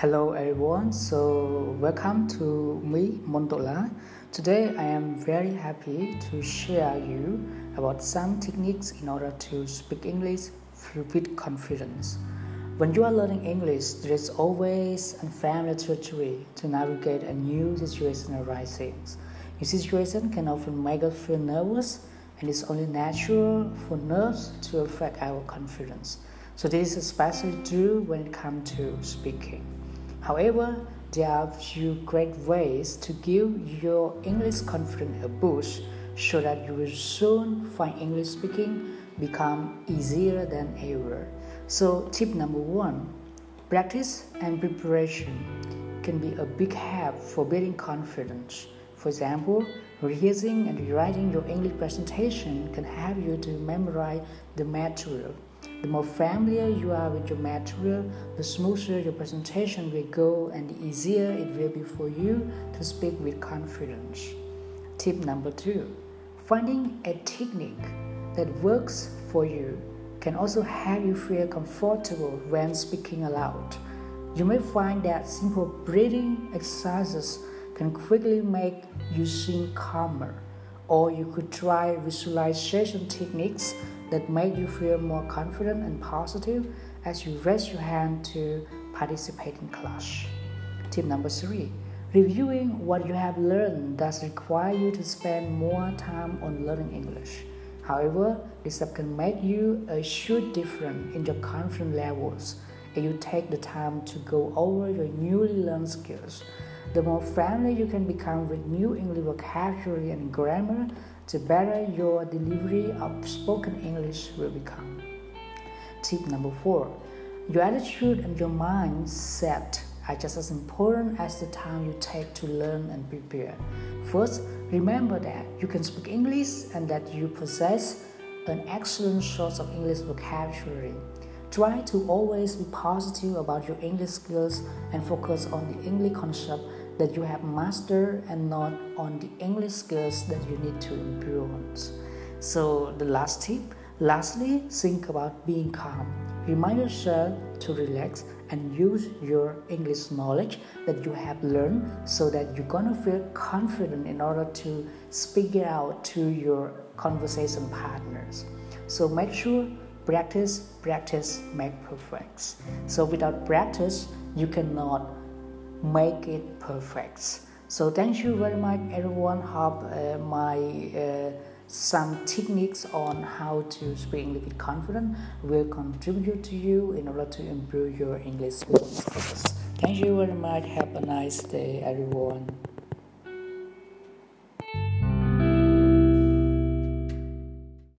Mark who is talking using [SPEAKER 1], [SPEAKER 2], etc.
[SPEAKER 1] Hello everyone, so welcome to me Mondola. Today I am very happy to share you about some techniques in order to speak English with confidence. When you are learning English, there is always a unfamiliar territory to navigate a new situation arising. New situation can often make us feel nervous and it's only natural for nerves to affect our confidence. So this is especially true when it comes to speaking. However, there are few great ways to give your English confidence a boost so that you will soon find English speaking become easier than ever. So tip number one, practice and preparation can be a big help for building confidence. For example, rehearsing and rewriting your English presentation can help you to memorize the material. The more familiar you are with your material, the smoother your presentation will go and the easier it will be for you to speak with confidence. Tip number two finding a technique that works for you can also help you feel comfortable when speaking aloud. You may find that simple breathing exercises can quickly make you seem calmer, or you could try visualization techniques that make you feel more confident and positive as you raise your hand to participate in class. Tip number three reviewing what you have learned does require you to spend more time on learning English. However, this can make you a huge difference in your confidence levels if you take the time to go over your newly learned skills. The more familiar you can become with new English vocabulary and grammar, the better your delivery of spoken English will become. Tip number four your attitude and your mindset are just as important as the time you take to learn and prepare. First, remember that you can speak English and that you possess an excellent source of English vocabulary. Try to always be positive about your English skills and focus on the English concept that you have mastered and not on the English skills that you need to improve on. So, the last tip lastly, think about being calm. Remind yourself to relax and use your English knowledge that you have learned so that you're gonna feel confident in order to speak it out to your conversation partners. So make sure practice, practice, make perfect. So without practice, you cannot make it perfect. So thank you very much, everyone. Hope uh, my uh, some techniques on how to speak English with confidence will contribute to you in order to improve your English speaking skills. Thank you very much. Have a nice day, everyone.